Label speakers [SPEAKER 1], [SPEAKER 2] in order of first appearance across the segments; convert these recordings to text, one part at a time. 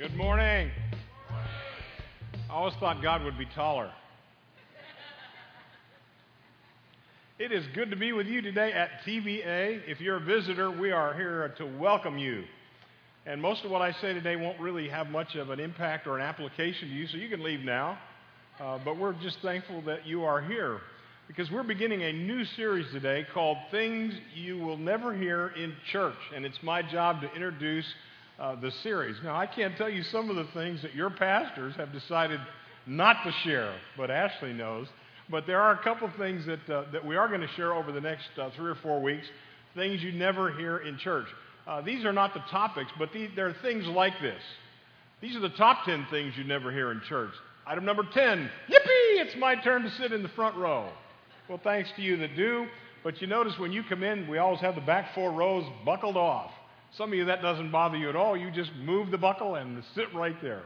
[SPEAKER 1] Good morning. I always thought God would be taller. It is good to be with you today at TVA. If you're a visitor, we are here to welcome you. And most of what I say today won't really have much of an impact or an application to you, so you can leave now. Uh, but we're just thankful that you are here because we're beginning a new series today called Things You Will Never Hear in Church. And it's my job to introduce uh, the series. Now, I can't tell you some of the things that your pastors have decided not to share, but Ashley knows. But there are a couple things that, uh, that we are going to share over the next uh, three or four weeks, things you never hear in church. Uh, these are not the topics, but these, there are things like this. These are the top 10 things you never hear in church. Item number 10, yippee, it's my turn to sit in the front row. Well, thanks to you that do. But you notice when you come in, we always have the back four rows buckled off. Some of you, that doesn't bother you at all. You just move the buckle and sit right there.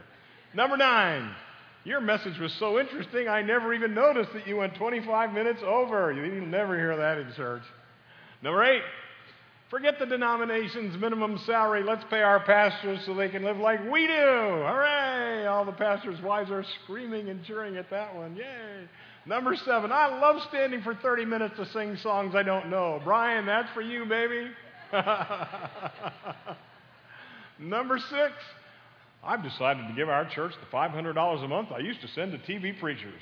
[SPEAKER 1] Number nine, your message was so interesting, I never even noticed that you went 25 minutes over. You'll never hear that in church. Number eight, forget the denomination's minimum salary. Let's pay our pastors so they can live like we do. Hooray! All the pastors' wives are screaming and cheering at that one. Yay! Number seven, I love standing for 30 minutes to sing songs I don't know. Brian, that's for you, baby. Number six, I've decided to give our church the $500 a month I used to send to TV preachers.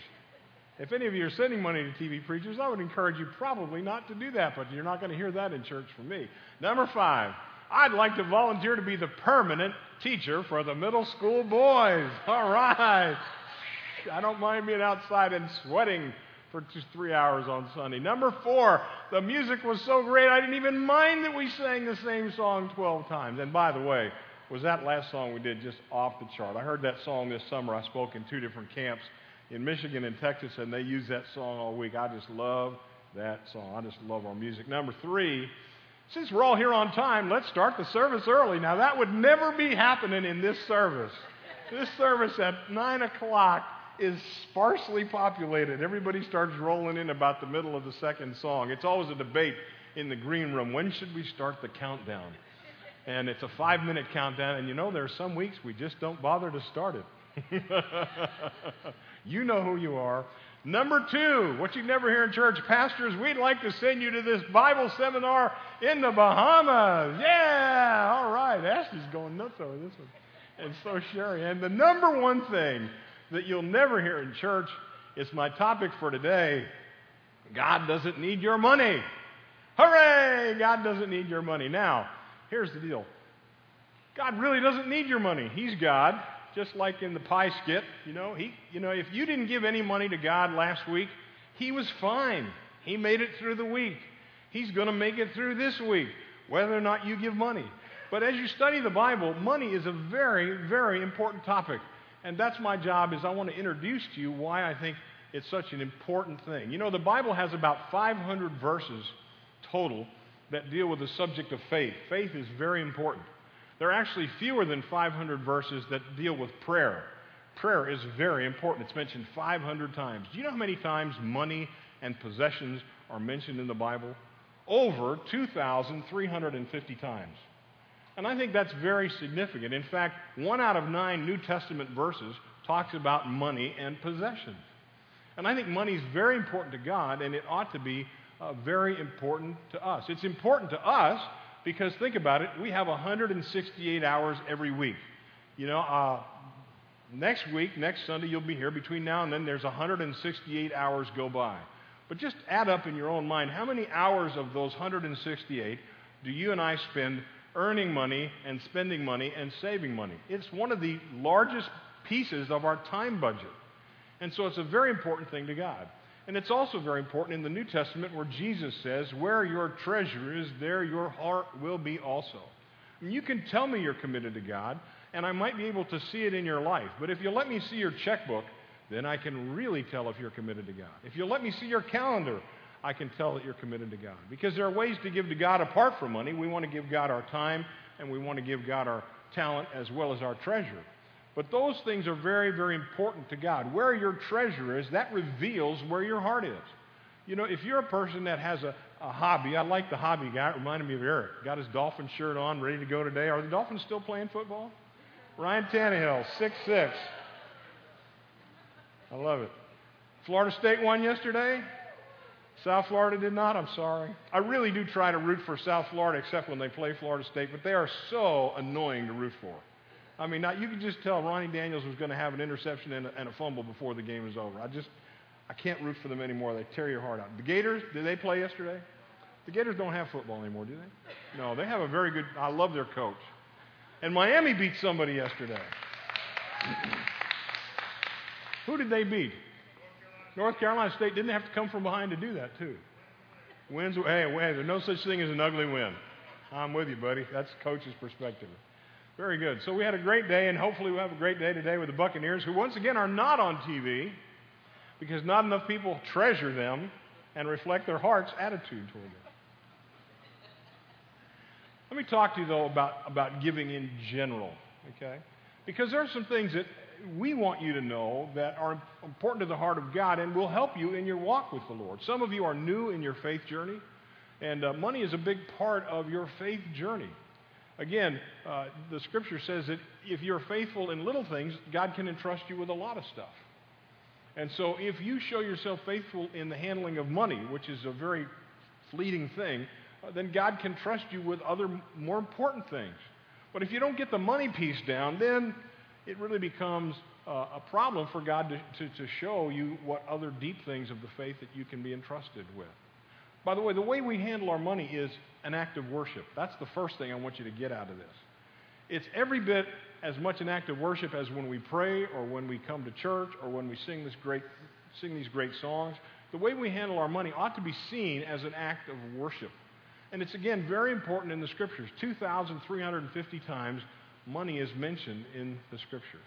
[SPEAKER 1] If any of you are sending money to TV preachers, I would encourage you probably not to do that, but you're not going to hear that in church from me. Number five, I'd like to volunteer to be the permanent teacher for the middle school boys. All right. I don't mind being outside and sweating for just three hours on Sunday. Number four, the music was so great I didn't even mind that we sang the same song 12 times. And by the way, was that last song we did just off the chart? I heard that song this summer. I spoke in two different camps in Michigan and Texas, and they use that song all week. I just love that song. I just love our music. Number three, since we're all here on time, let's start the service early. Now, that would never be happening in this service. This service at 9 o'clock is sparsely populated. Everybody starts rolling in about the middle of the second song. It's always a debate in the green room. When should we start the countdown? And it's a five minute countdown. And you know, there are some weeks we just don't bother to start it. you know who you are. Number two, what you never hear in church, pastors, we'd like to send you to this Bible seminar in the Bahamas. Yeah, all right. Ashley's going nuts over this one. And so Sherry. And the number one thing that you'll never hear in church. It's my topic for today. God doesn't need your money. Hooray! God doesn't need your money. Now, here's the deal God really doesn't need your money. He's God, just like in the pie skit. You know, he, you know, if you didn't give any money to God last week, He was fine. He made it through the week. He's going to make it through this week, whether or not you give money. But as you study the Bible, money is a very, very important topic. And that's my job is I want to introduce to you why I think it's such an important thing. You know, the Bible has about 500 verses total that deal with the subject of faith. Faith is very important. There are actually fewer than 500 verses that deal with prayer. Prayer is very important. It's mentioned 500 times. Do you know how many times money and possessions are mentioned in the Bible? Over 2,350 times. And I think that's very significant. In fact, one out of nine New Testament verses talks about money and possessions. And I think money is very important to God, and it ought to be uh, very important to us. It's important to us because, think about it, we have 168 hours every week. You know, uh, next week, next Sunday, you'll be here. Between now and then, there's 168 hours go by. But just add up in your own mind how many hours of those 168 do you and I spend earning money and spending money and saving money. It's one of the largest pieces of our time budget. And so it's a very important thing to God. And it's also very important in the New Testament where Jesus says, Where your treasure is, there your heart will be also. And you can tell me you're committed to God, and I might be able to see it in your life. But if you let me see your checkbook, then I can really tell if you're committed to God. If you let me see your calendar, I can tell that you're committed to God. Because there are ways to give to God apart from money. We want to give God our time, and we want to give God our talent as well as our treasure. But those things are very, very important to God. Where your treasure is, that reveals where your heart is. You know, if you're a person that has a, a hobby, I like the hobby guy. It reminded me of Eric. Got his Dolphin shirt on, ready to go today. Are the Dolphins still playing football? Ryan Tannehill, six six. I love it. Florida State won yesterday. South Florida did not. I'm sorry. I really do try to root for South Florida, except when they play Florida State, but they are so annoying to root for. I mean, not, you can just tell Ronnie Daniels was going to have an interception and a, and a fumble before the game was over. I just, I can't root for them anymore. They tear your heart out. The Gators, did they play yesterday? The Gators don't have football anymore, do they? No, they have a very good, I love their coach. And Miami beat somebody yesterday. Who did they beat? North Carolina State didn't have to come from behind to do that, too. Wins, hey, hey, there's no such thing as an ugly win. I'm with you, buddy. That's coach's perspective. Very good. So we had a great day, and hopefully we'll have a great day today with the Buccaneers, who once again are not on TV because not enough people treasure them and reflect their heart's attitude toward them. Let me talk to you, though, about, about giving in general, okay? Because there are some things that we want you to know that are important to the heart of God and will help you in your walk with the Lord. Some of you are new in your faith journey, and uh, money is a big part of your faith journey. Again, uh, the scripture says that if you're faithful in little things, God can entrust you with a lot of stuff. And so, if you show yourself faithful in the handling of money, which is a very fleeting thing, uh, then God can trust you with other more important things. But if you don't get the money piece down, then it really becomes uh, a problem for God to, to, to show you what other deep things of the faith that you can be entrusted with. By the way, the way we handle our money is an act of worship. That's the first thing I want you to get out of this. It's every bit as much an act of worship as when we pray or when we come to church or when we sing, this great, sing these great songs. The way we handle our money ought to be seen as an act of worship. And it's again very important in the scriptures. 2,350 times money is mentioned in the scriptures.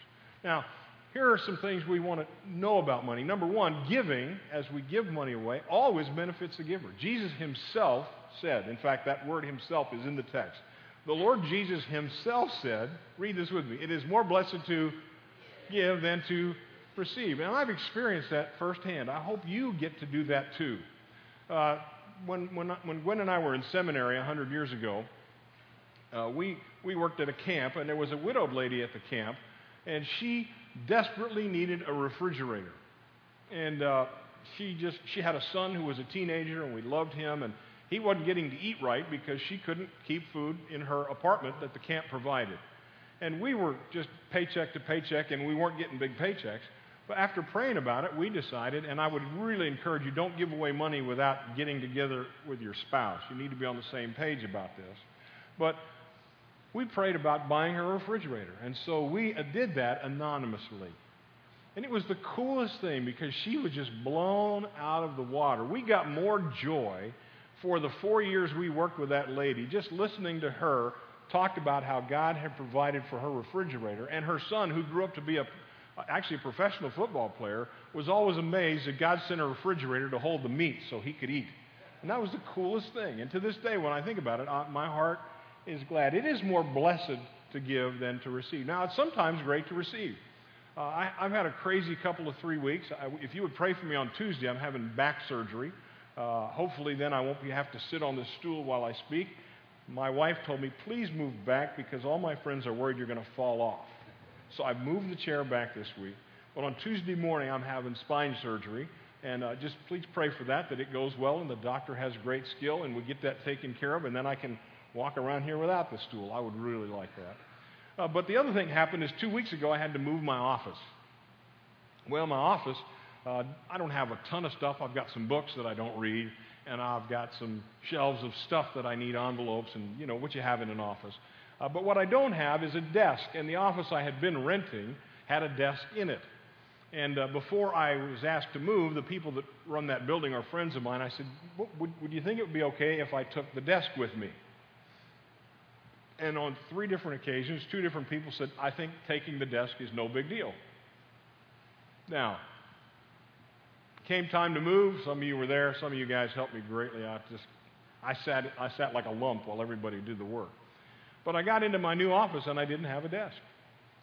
[SPEAKER 1] Now, here are some things we want to know about money. Number one, giving, as we give money away, always benefits the giver. Jesus himself said, in fact, that word himself is in the text. The Lord Jesus himself said, read this with me, it is more blessed to give than to receive. And I've experienced that firsthand. I hope you get to do that too. Uh, when, when, when Gwen and I were in seminary 100 years ago, uh, we, we worked at a camp, and there was a widowed lady at the camp, and she desperately needed a refrigerator. And uh, she just she had a son who was a teenager, and we loved him, and he wasn't getting to eat right because she couldn't keep food in her apartment that the camp provided. And we were just paycheck to paycheck, and we weren't getting big paychecks. But after praying about it, we decided, and I would really encourage you don't give away money without getting together with your spouse. You need to be on the same page about this. But we prayed about buying her a refrigerator. And so we did that anonymously. And it was the coolest thing because she was just blown out of the water. We got more joy for the four years we worked with that lady just listening to her talk about how God had provided for her refrigerator. And her son, who grew up to be a, actually a professional football player, was always amazed that God sent a refrigerator to hold the meat so he could eat. And that was the coolest thing. And to this day, when I think about it, my heart is glad. It is more blessed to give than to receive. Now, it's sometimes great to receive. Uh, I, have had a crazy couple of three weeks. I, if you would pray for me on Tuesday, I'm having back surgery. Uh, hopefully, then I won't be, have to sit on this stool while I speak. My wife told me, please move back because all my friends are worried you're going to fall off. So I've moved the chair back this week. But on Tuesday morning, I'm having spine surgery. And uh, just please pray for that, that it goes well and the doctor has great skill and we get that taken care of. And then I can walk around here without the stool. I would really like that. Uh, but the other thing happened is two weeks ago I had to move my office. Well, my office, uh, I don't have a ton of stuff. I've got some books that I don't read, and I've got some shelves of stuff that I need envelopes and, you know, what you have in an office. Uh, but what I don't have is a desk, and the office I had been renting had a desk in it. And uh, before I was asked to move, the people that run that building are friends of mine. I said, would, would you think it would be okay if I took the desk with me? And on three different occasions, two different people said, I think taking the desk is no big deal. Now, came time to move. Some of you were there. Some of you guys helped me greatly. I just, I sat, I sat like a lump while everybody did the work. But I got into my new office and I didn't have a desk.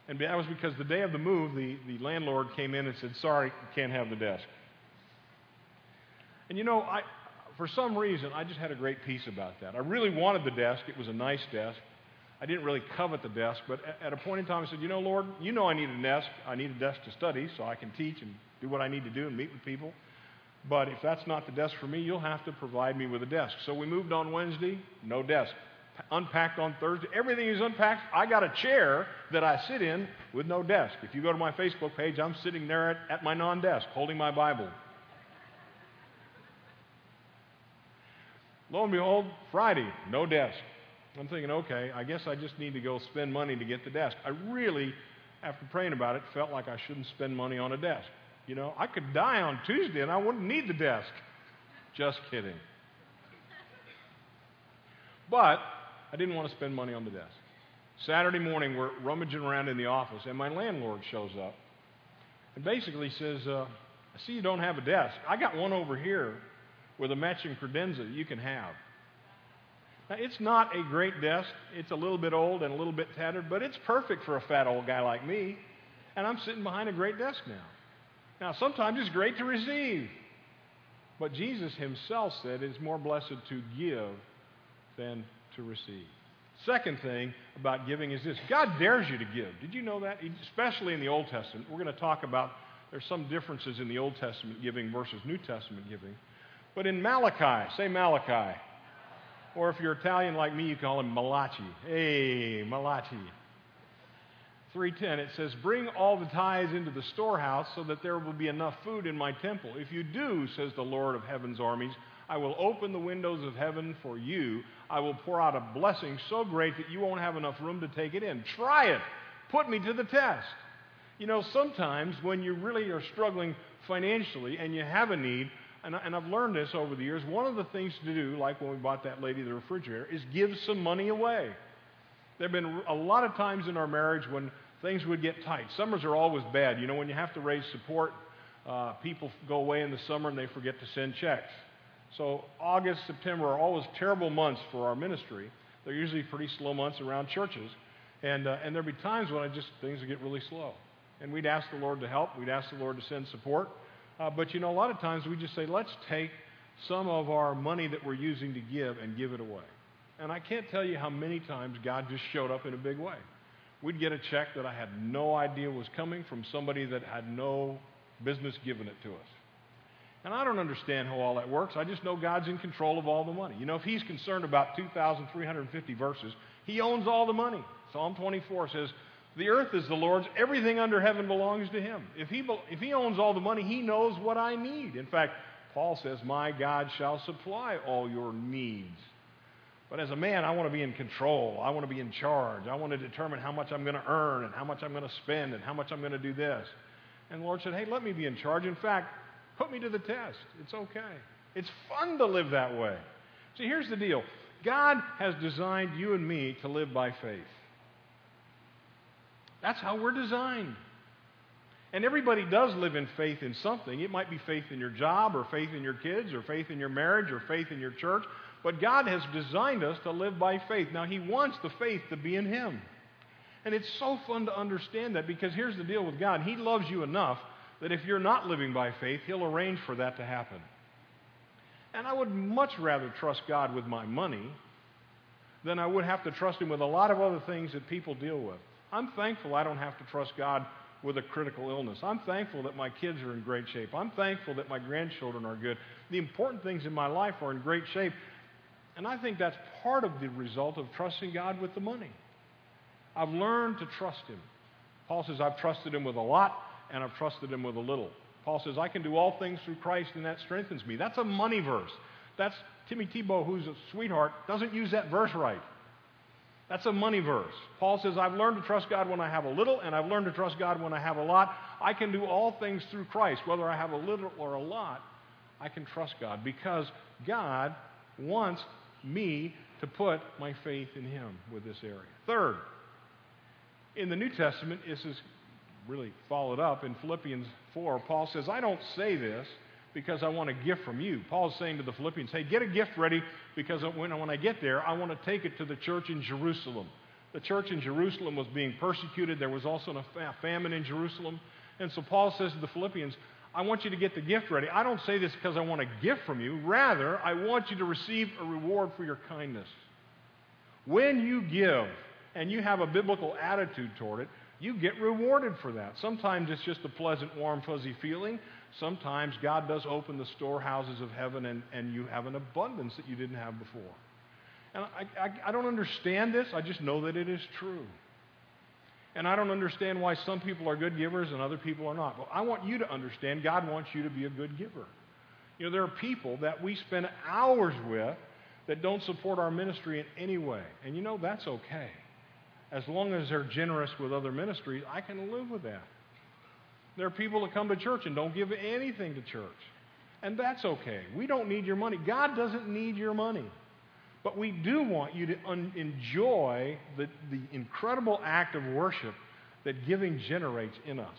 [SPEAKER 1] And that was because the day of the move, the, the landlord came in and said, Sorry, you can't have the desk. And you know, I, for some reason, I just had a great peace about that. I really wanted the desk. It was a nice desk. I didn't really covet the desk, but at a point in time, I said, You know, Lord, you know I need a desk. I need a desk to study so I can teach and do what I need to do and meet with people. But if that's not the desk for me, you'll have to provide me with a desk. So we moved on Wednesday, no desk. Unpacked on Thursday. Everything is unpacked. I got a chair that I sit in with no desk. If you go to my Facebook page, I'm sitting there at, at my non desk holding my Bible. Lo and behold, Friday, no desk. I'm thinking, okay, I guess I just need to go spend money to get the desk. I really, after praying about it, felt like I shouldn't spend money on a desk. You know, I could die on Tuesday and I wouldn't need the desk. Just kidding. But I didn't want to spend money on the desk. Saturday morning, we're rummaging around in the office, and my landlord shows up and basically says, uh, I see you don't have a desk. I got one over here with a matching credenza you can have. Now, it's not a great desk. It's a little bit old and a little bit tattered, but it's perfect for a fat old guy like me. And I'm sitting behind a great desk now. Now, sometimes it's great to receive. But Jesus himself said it's more blessed to give than to receive. Second thing about giving is this God dares you to give. Did you know that? Especially in the Old Testament. We're going to talk about there's some differences in the Old Testament giving versus New Testament giving. But in Malachi, say Malachi. Or if you're Italian like me, you call him Malachi. Hey, Malachi. 310, it says, Bring all the tithes into the storehouse so that there will be enough food in my temple. If you do, says the Lord of heaven's armies, I will open the windows of heaven for you. I will pour out a blessing so great that you won't have enough room to take it in. Try it. Put me to the test. You know, sometimes when you really are struggling financially and you have a need, and, I, have learned this over the years, one of the things to do, like when we bought that lady the refrigerator, is give some money away. There have been a lot of times in our marriage when things would get tight. Summers are always bad. You know, when you have to raise support, uh, people go away in the summer and they forget to send checks. So August, September are always terrible months for our ministry. They're usually pretty slow months around churches. And, uh, and there'd be times when I just, things would get really slow. And we'd ask the Lord to help. We'd ask the Lord to send support. Uh, but you know, a lot of times we just say, let's take some of our money that we're using to give and give it away. And I can't tell you how many times God just showed up in a big way. We'd get a check that I had no idea was coming from somebody that had no business giving it to us. And I don't understand how all that works. I just know God's in control of all the money. You know, if He's concerned about 2,350 verses, He owns all the money. Psalm 24 says, the earth is the Lord's. Everything under heaven belongs to Him. If he, if he owns all the money, He knows what I need. In fact, Paul says, My God shall supply all your needs. But as a man, I want to be in control. I want to be in charge. I want to determine how much I'm going to earn and how much I'm going to spend and how much I'm going to do this. And the Lord said, Hey, let me be in charge. In fact, put me to the test. It's okay. It's fun to live that way. See, here's the deal God has designed you and me to live by faith. That's how we're designed. And everybody does live in faith in something. It might be faith in your job, or faith in your kids, or faith in your marriage, or faith in your church. But God has designed us to live by faith. Now, He wants the faith to be in Him. And it's so fun to understand that because here's the deal with God He loves you enough that if you're not living by faith, He'll arrange for that to happen. And I would much rather trust God with my money than I would have to trust Him with a lot of other things that people deal with. I'm thankful I don't have to trust God with a critical illness. I'm thankful that my kids are in great shape. I'm thankful that my grandchildren are good. The important things in my life are in great shape. And I think that's part of the result of trusting God with the money. I've learned to trust Him. Paul says, I've trusted Him with a lot, and I've trusted Him with a little. Paul says, I can do all things through Christ, and that strengthens me. That's a money verse. That's Timmy Tebow, who's a sweetheart, doesn't use that verse right. That's a money verse. Paul says, I've learned to trust God when I have a little, and I've learned to trust God when I have a lot. I can do all things through Christ. Whether I have a little or a lot, I can trust God because God wants me to put my faith in Him with this area. Third, in the New Testament, this is really followed up in Philippians 4. Paul says, I don't say this because I want a gift from you. Paul's saying to the Philippians, hey, get a gift ready because when, when I get there, I want to take it to the church in Jerusalem. The church in Jerusalem was being persecuted. There was also a famine in Jerusalem. And so Paul says to the Philippians, I want you to get the gift ready. I don't say this because I want a gift from you. Rather, I want you to receive a reward for your kindness. When you give, and you have a biblical attitude toward it, you get rewarded for that. Sometimes it's just a pleasant, warm, fuzzy feeling. Sometimes God does open the storehouses of heaven and, and you have an abundance that you didn't have before. And I, I, I don't understand this, I just know that it is true. And I don't understand why some people are good givers and other people are not. Well, I want you to understand God wants you to be a good giver. You know, there are people that we spend hours with that don't support our ministry in any way. And you know, that's okay. As long as they're generous with other ministries, I can live with that. There are people that come to church and don't give anything to church. And that's okay. We don't need your money. God doesn't need your money. But we do want you to un- enjoy the, the incredible act of worship that giving generates in us.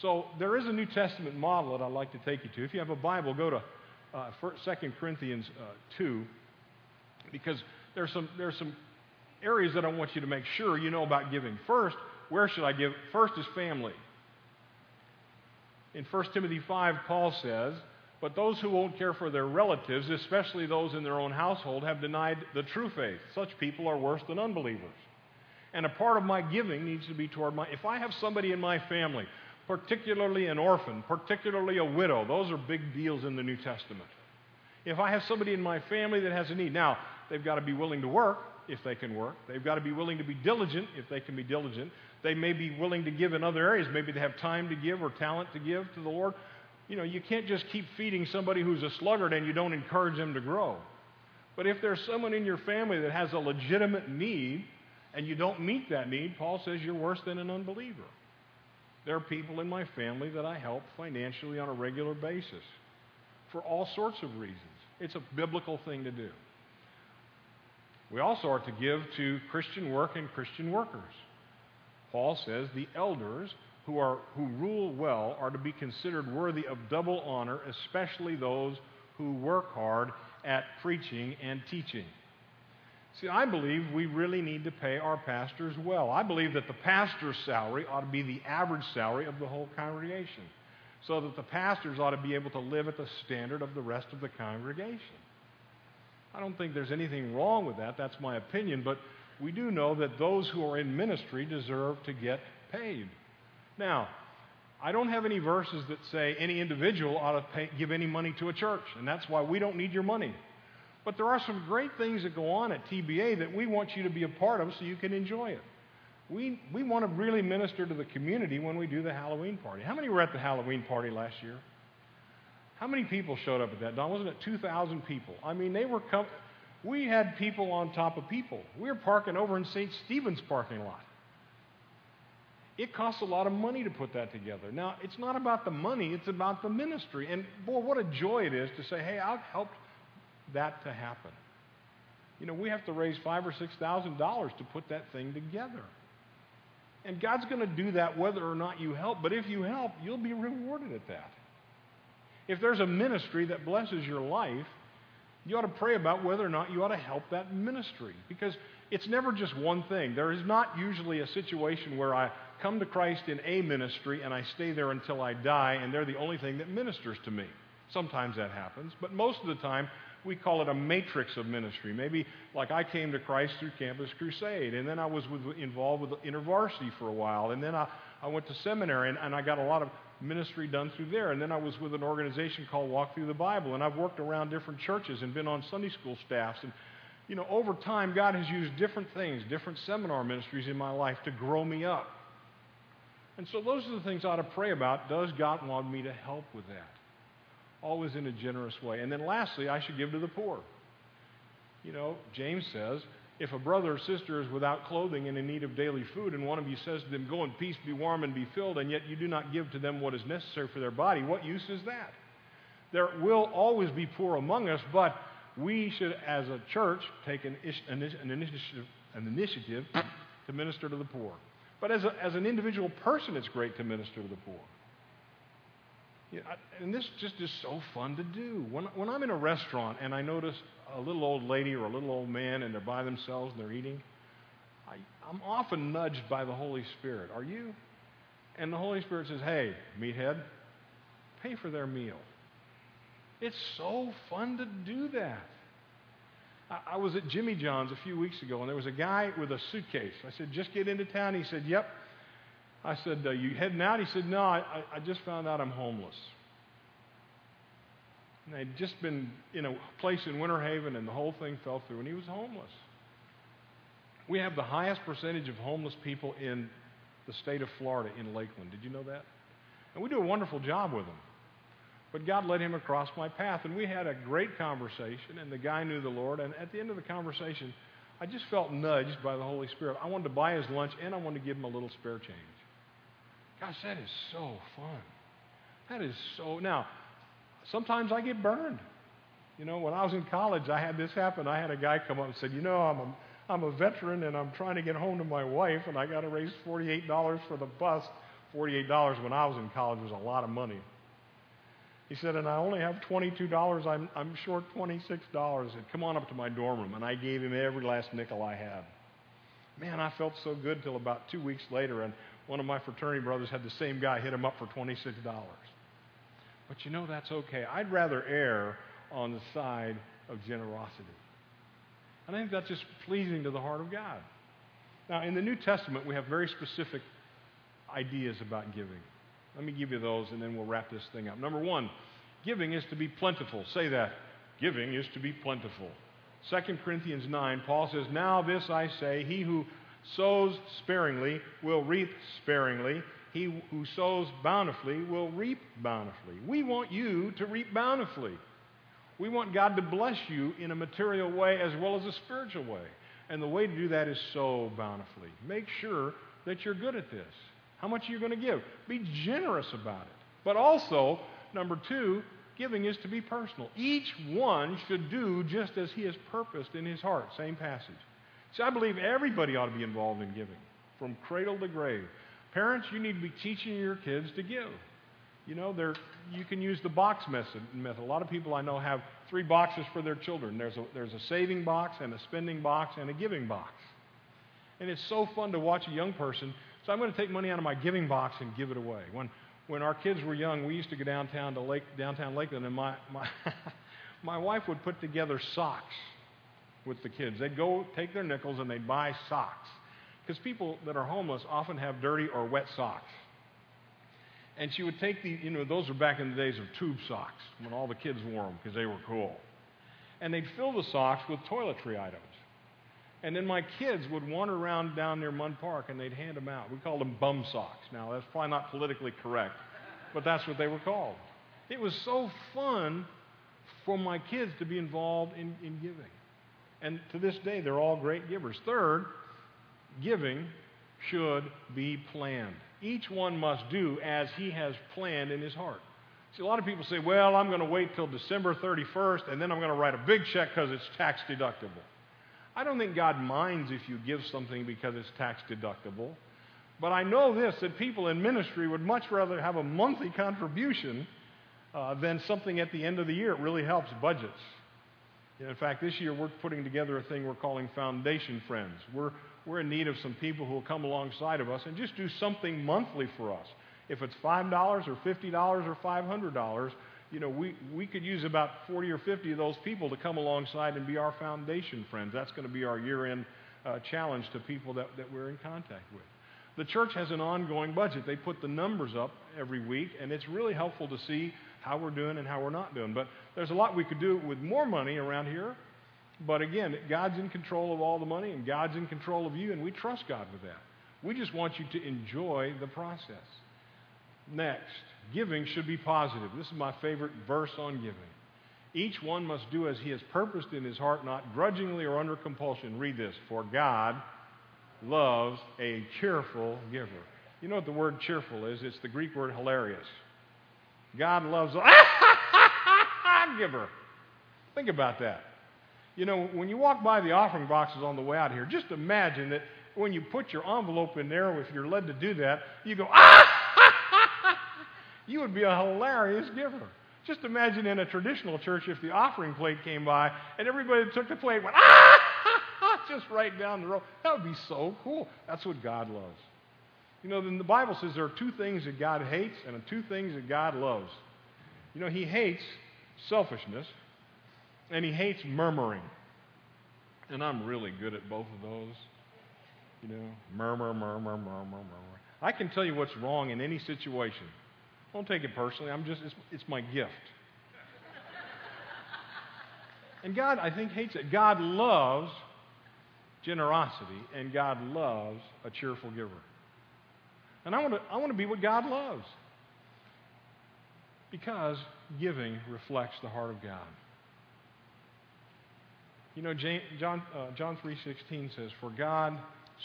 [SPEAKER 1] So there is a New Testament model that I'd like to take you to. If you have a Bible, go to uh, 2 Corinthians uh, 2, because there's some, there's some areas that I want you to make sure you know about giving. First, where should I give? First is family. In 1 Timothy 5, Paul says, But those who won't care for their relatives, especially those in their own household, have denied the true faith. Such people are worse than unbelievers. And a part of my giving needs to be toward my. If I have somebody in my family, particularly an orphan, particularly a widow, those are big deals in the New Testament. If I have somebody in my family that has a need, now, they've got to be willing to work if they can work. They've got to be willing to be diligent if they can be diligent. They may be willing to give in other areas. Maybe they have time to give or talent to give to the Lord. You know, you can't just keep feeding somebody who's a sluggard and you don't encourage them to grow. But if there's someone in your family that has a legitimate need and you don't meet that need, Paul says you're worse than an unbeliever. There are people in my family that I help financially on a regular basis for all sorts of reasons. It's a biblical thing to do. We also are to give to Christian work and Christian workers. Paul says the elders who, are, who rule well are to be considered worthy of double honor, especially those who work hard at preaching and teaching. See, I believe we really need to pay our pastors well. I believe that the pastor's salary ought to be the average salary of the whole congregation, so that the pastors ought to be able to live at the standard of the rest of the congregation. I don't think there's anything wrong with that. That's my opinion. But we do know that those who are in ministry deserve to get paid. Now, I don't have any verses that say any individual ought to pay, give any money to a church, and that's why we don't need your money. But there are some great things that go on at TBA that we want you to be a part of so you can enjoy it. We, we want to really minister to the community when we do the Halloween party. How many were at the Halloween party last year? How many people showed up at that? Don, wasn't it 2,000 people? I mean, they were. We had people on top of people. We were parking over in St. Stephen's parking lot. It costs a lot of money to put that together. Now, it's not about the money, it's about the ministry. And boy, what a joy it is to say, hey, I've helped that to happen. You know, we have to raise five or six thousand dollars to put that thing together. And God's going to do that whether or not you help. But if you help, you'll be rewarded at that. If there's a ministry that blesses your life, you ought to pray about whether or not you ought to help that ministry. Because it's never just one thing. There is not usually a situation where I come to Christ in a ministry and I stay there until I die and they're the only thing that ministers to me. Sometimes that happens, but most of the time we call it a matrix of ministry. Maybe like I came to Christ through Campus Crusade, and then I was with, involved with InterVarsity for a while, and then I, I went to seminary and, and I got a lot of ministry done through there. And then I was with an organization called Walk Through the Bible, and I've worked around different churches and been on Sunday school staffs. And, you know, over time, God has used different things, different seminar ministries in my life to grow me up. And so those are the things I ought to pray about. Does God want me to help with that? Always in a generous way. And then lastly, I should give to the poor. You know, James says, if a brother or sister is without clothing and in need of daily food, and one of you says to them, Go in peace, be warm, and be filled, and yet you do not give to them what is necessary for their body, what use is that? There will always be poor among us, but we should, as a church, take an, an, an, initiative, an initiative to minister to the poor. But as, a, as an individual person, it's great to minister to the poor. Yeah, and this just is so fun to do. When, when I'm in a restaurant and I notice a little old lady or a little old man and they're by themselves and they're eating, I, I'm often nudged by the Holy Spirit. Are you? And the Holy Spirit says, hey, meathead, pay for their meal. It's so fun to do that. I, I was at Jimmy John's a few weeks ago, and there was a guy with a suitcase. I said, Just get into town. He said, Yep. I said, uh, You heading out? He said, No, I, I just found out I'm homeless. And they'd just been in a place in Winter Haven, and the whole thing fell through, and he was homeless. We have the highest percentage of homeless people in the state of Florida in Lakeland. Did you know that? And we do a wonderful job with them. But God led him across my path, and we had a great conversation, and the guy knew the Lord. And at the end of the conversation, I just felt nudged by the Holy Spirit. I wanted to buy his lunch, and I wanted to give him a little spare change. Gosh, that is so fun. That is so. Now, sometimes I get burned. You know, when I was in college, I had this happen. I had a guy come up and said, You know, I'm a, I'm a veteran and I'm trying to get home to my wife, and I got to raise $48 for the bus. $48 when I was in college was a lot of money. He said, and I only have $22. I'm, I'm short $26. He said, come on up to my dorm room. And I gave him every last nickel I had. Man, I felt so good till about two weeks later, and one of my fraternity brothers had the same guy hit him up for $26. But you know, that's okay. I'd rather err on the side of generosity. And I think that's just pleasing to the heart of God. Now, in the New Testament, we have very specific ideas about giving. Let me give you those and then we'll wrap this thing up. Number one, giving is to be plentiful. Say that. Giving is to be plentiful. 2 Corinthians 9, Paul says, Now this I say, he who sows sparingly will reap sparingly. He who sows bountifully will reap bountifully. We want you to reap bountifully. We want God to bless you in a material way as well as a spiritual way. And the way to do that is sow bountifully. Make sure that you're good at this. How much are you going to give? Be generous about it. But also, number two, giving is to be personal. Each one should do just as he has purposed in his heart. Same passage. See, I believe everybody ought to be involved in giving, from cradle to grave. Parents, you need to be teaching your kids to give. You know, you can use the box method, method. A lot of people I know have three boxes for their children. There's a, there's a saving box and a spending box and a giving box. And it's so fun to watch a young person so I'm going to take money out of my giving box and give it away. When, when our kids were young, we used to go downtown to Lake, downtown Lakeland, and my, my, my wife would put together socks with the kids. They'd go take their nickels and they'd buy socks. Because people that are homeless often have dirty or wet socks. And she would take the, you know, those were back in the days of tube socks when all the kids wore them because they were cool. And they'd fill the socks with toiletry items. And then my kids would wander around down near Munn Park and they'd hand them out. We called them bum socks. Now, that's probably not politically correct, but that's what they were called. It was so fun for my kids to be involved in, in giving. And to this day, they're all great givers. Third, giving should be planned. Each one must do as he has planned in his heart. See, a lot of people say, well, I'm going to wait till December 31st and then I'm going to write a big check because it's tax deductible. I don't think God minds if you give something because it's tax deductible. But I know this that people in ministry would much rather have a monthly contribution uh, than something at the end of the year. It really helps budgets. In fact, this year we're putting together a thing we're calling Foundation Friends. We're, we're in need of some people who will come alongside of us and just do something monthly for us. If it's $5 or $50 or $500, you know, we, we could use about 40 or 50 of those people to come alongside and be our foundation friends. That's going to be our year end uh, challenge to people that, that we're in contact with. The church has an ongoing budget. They put the numbers up every week, and it's really helpful to see how we're doing and how we're not doing. But there's a lot we could do with more money around here. But again, God's in control of all the money, and God's in control of you, and we trust God with that. We just want you to enjoy the process. Next, Giving should be positive. This is my favorite verse on giving. Each one must do as he has purposed in his heart, not grudgingly or under compulsion. Read this. For God loves a cheerful giver. You know what the word cheerful is? It's the Greek word hilarious. God loves a giver. Think about that. You know, when you walk by the offering boxes on the way out here, just imagine that when you put your envelope in there, if you're led to do that, you go, ah! you would be a hilarious giver. Just imagine in a traditional church if the offering plate came by and everybody that took the plate went, ah, just right down the row. That would be so cool. That's what God loves. You know, then the Bible says there are two things that God hates and two things that God loves. You know, He hates selfishness and He hates murmuring. And I'm really good at both of those. You know, murmur, murmur, murmur, murmur. I can tell you what's wrong in any situation. Don't take it personally. I'm just, it's, it's my gift. and God, I think, hates it. God loves generosity, and God loves a cheerful giver. And I want to, I want to be what God loves. Because giving reflects the heart of God. You know, John, uh, John 3.16 says, For God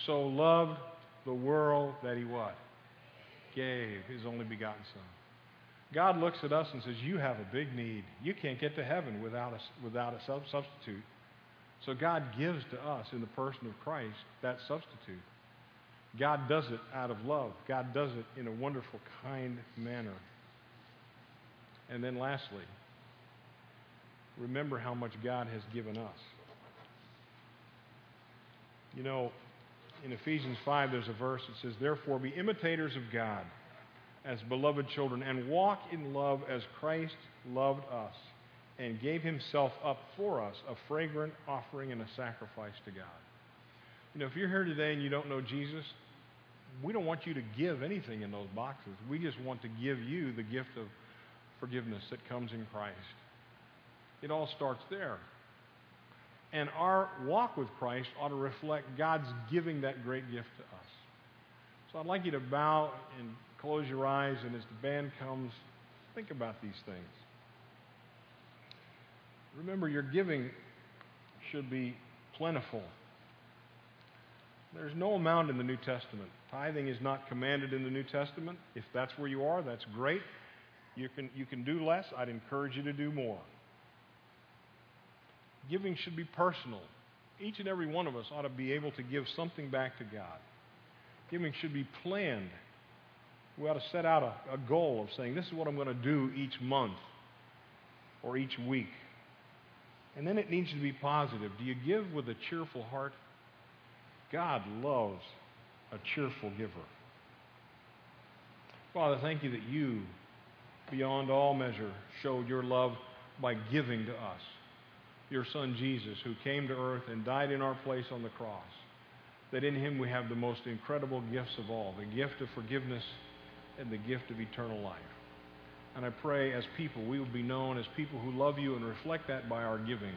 [SPEAKER 1] so loved the world that he what? Gave his only begotten Son. God looks at us and says, You have a big need. You can't get to heaven without a, without a substitute. So God gives to us in the person of Christ that substitute. God does it out of love. God does it in a wonderful, kind manner. And then lastly, remember how much God has given us. You know, in Ephesians 5, there's a verse that says, Therefore, be imitators of God as beloved children, and walk in love as Christ loved us and gave himself up for us, a fragrant offering and a sacrifice to God. You know, if you're here today and you don't know Jesus, we don't want you to give anything in those boxes. We just want to give you the gift of forgiveness that comes in Christ. It all starts there. And our walk with Christ ought to reflect God's giving that great gift to us. So I'd like you to bow and close your eyes, and as the band comes, think about these things. Remember, your giving should be plentiful. There's no amount in the New Testament. Tithing is not commanded in the New Testament. If that's where you are, that's great. You can, you can do less. I'd encourage you to do more. Giving should be personal. Each and every one of us ought to be able to give something back to God. Giving should be planned. We ought to set out a, a goal of saying, this is what I'm going to do each month or each week. And then it needs to be positive. Do you give with a cheerful heart? God loves a cheerful giver. Father, thank you that you, beyond all measure, showed your love by giving to us your Son Jesus, who came to earth and died in our place on the cross, that in him we have the most incredible gifts of all the gift of forgiveness and the gift of eternal life. And I pray as people, we will be known as people who love you and reflect that by our giving,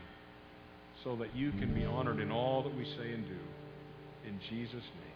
[SPEAKER 1] so that you can be honored in all that we say and do. In Jesus' name.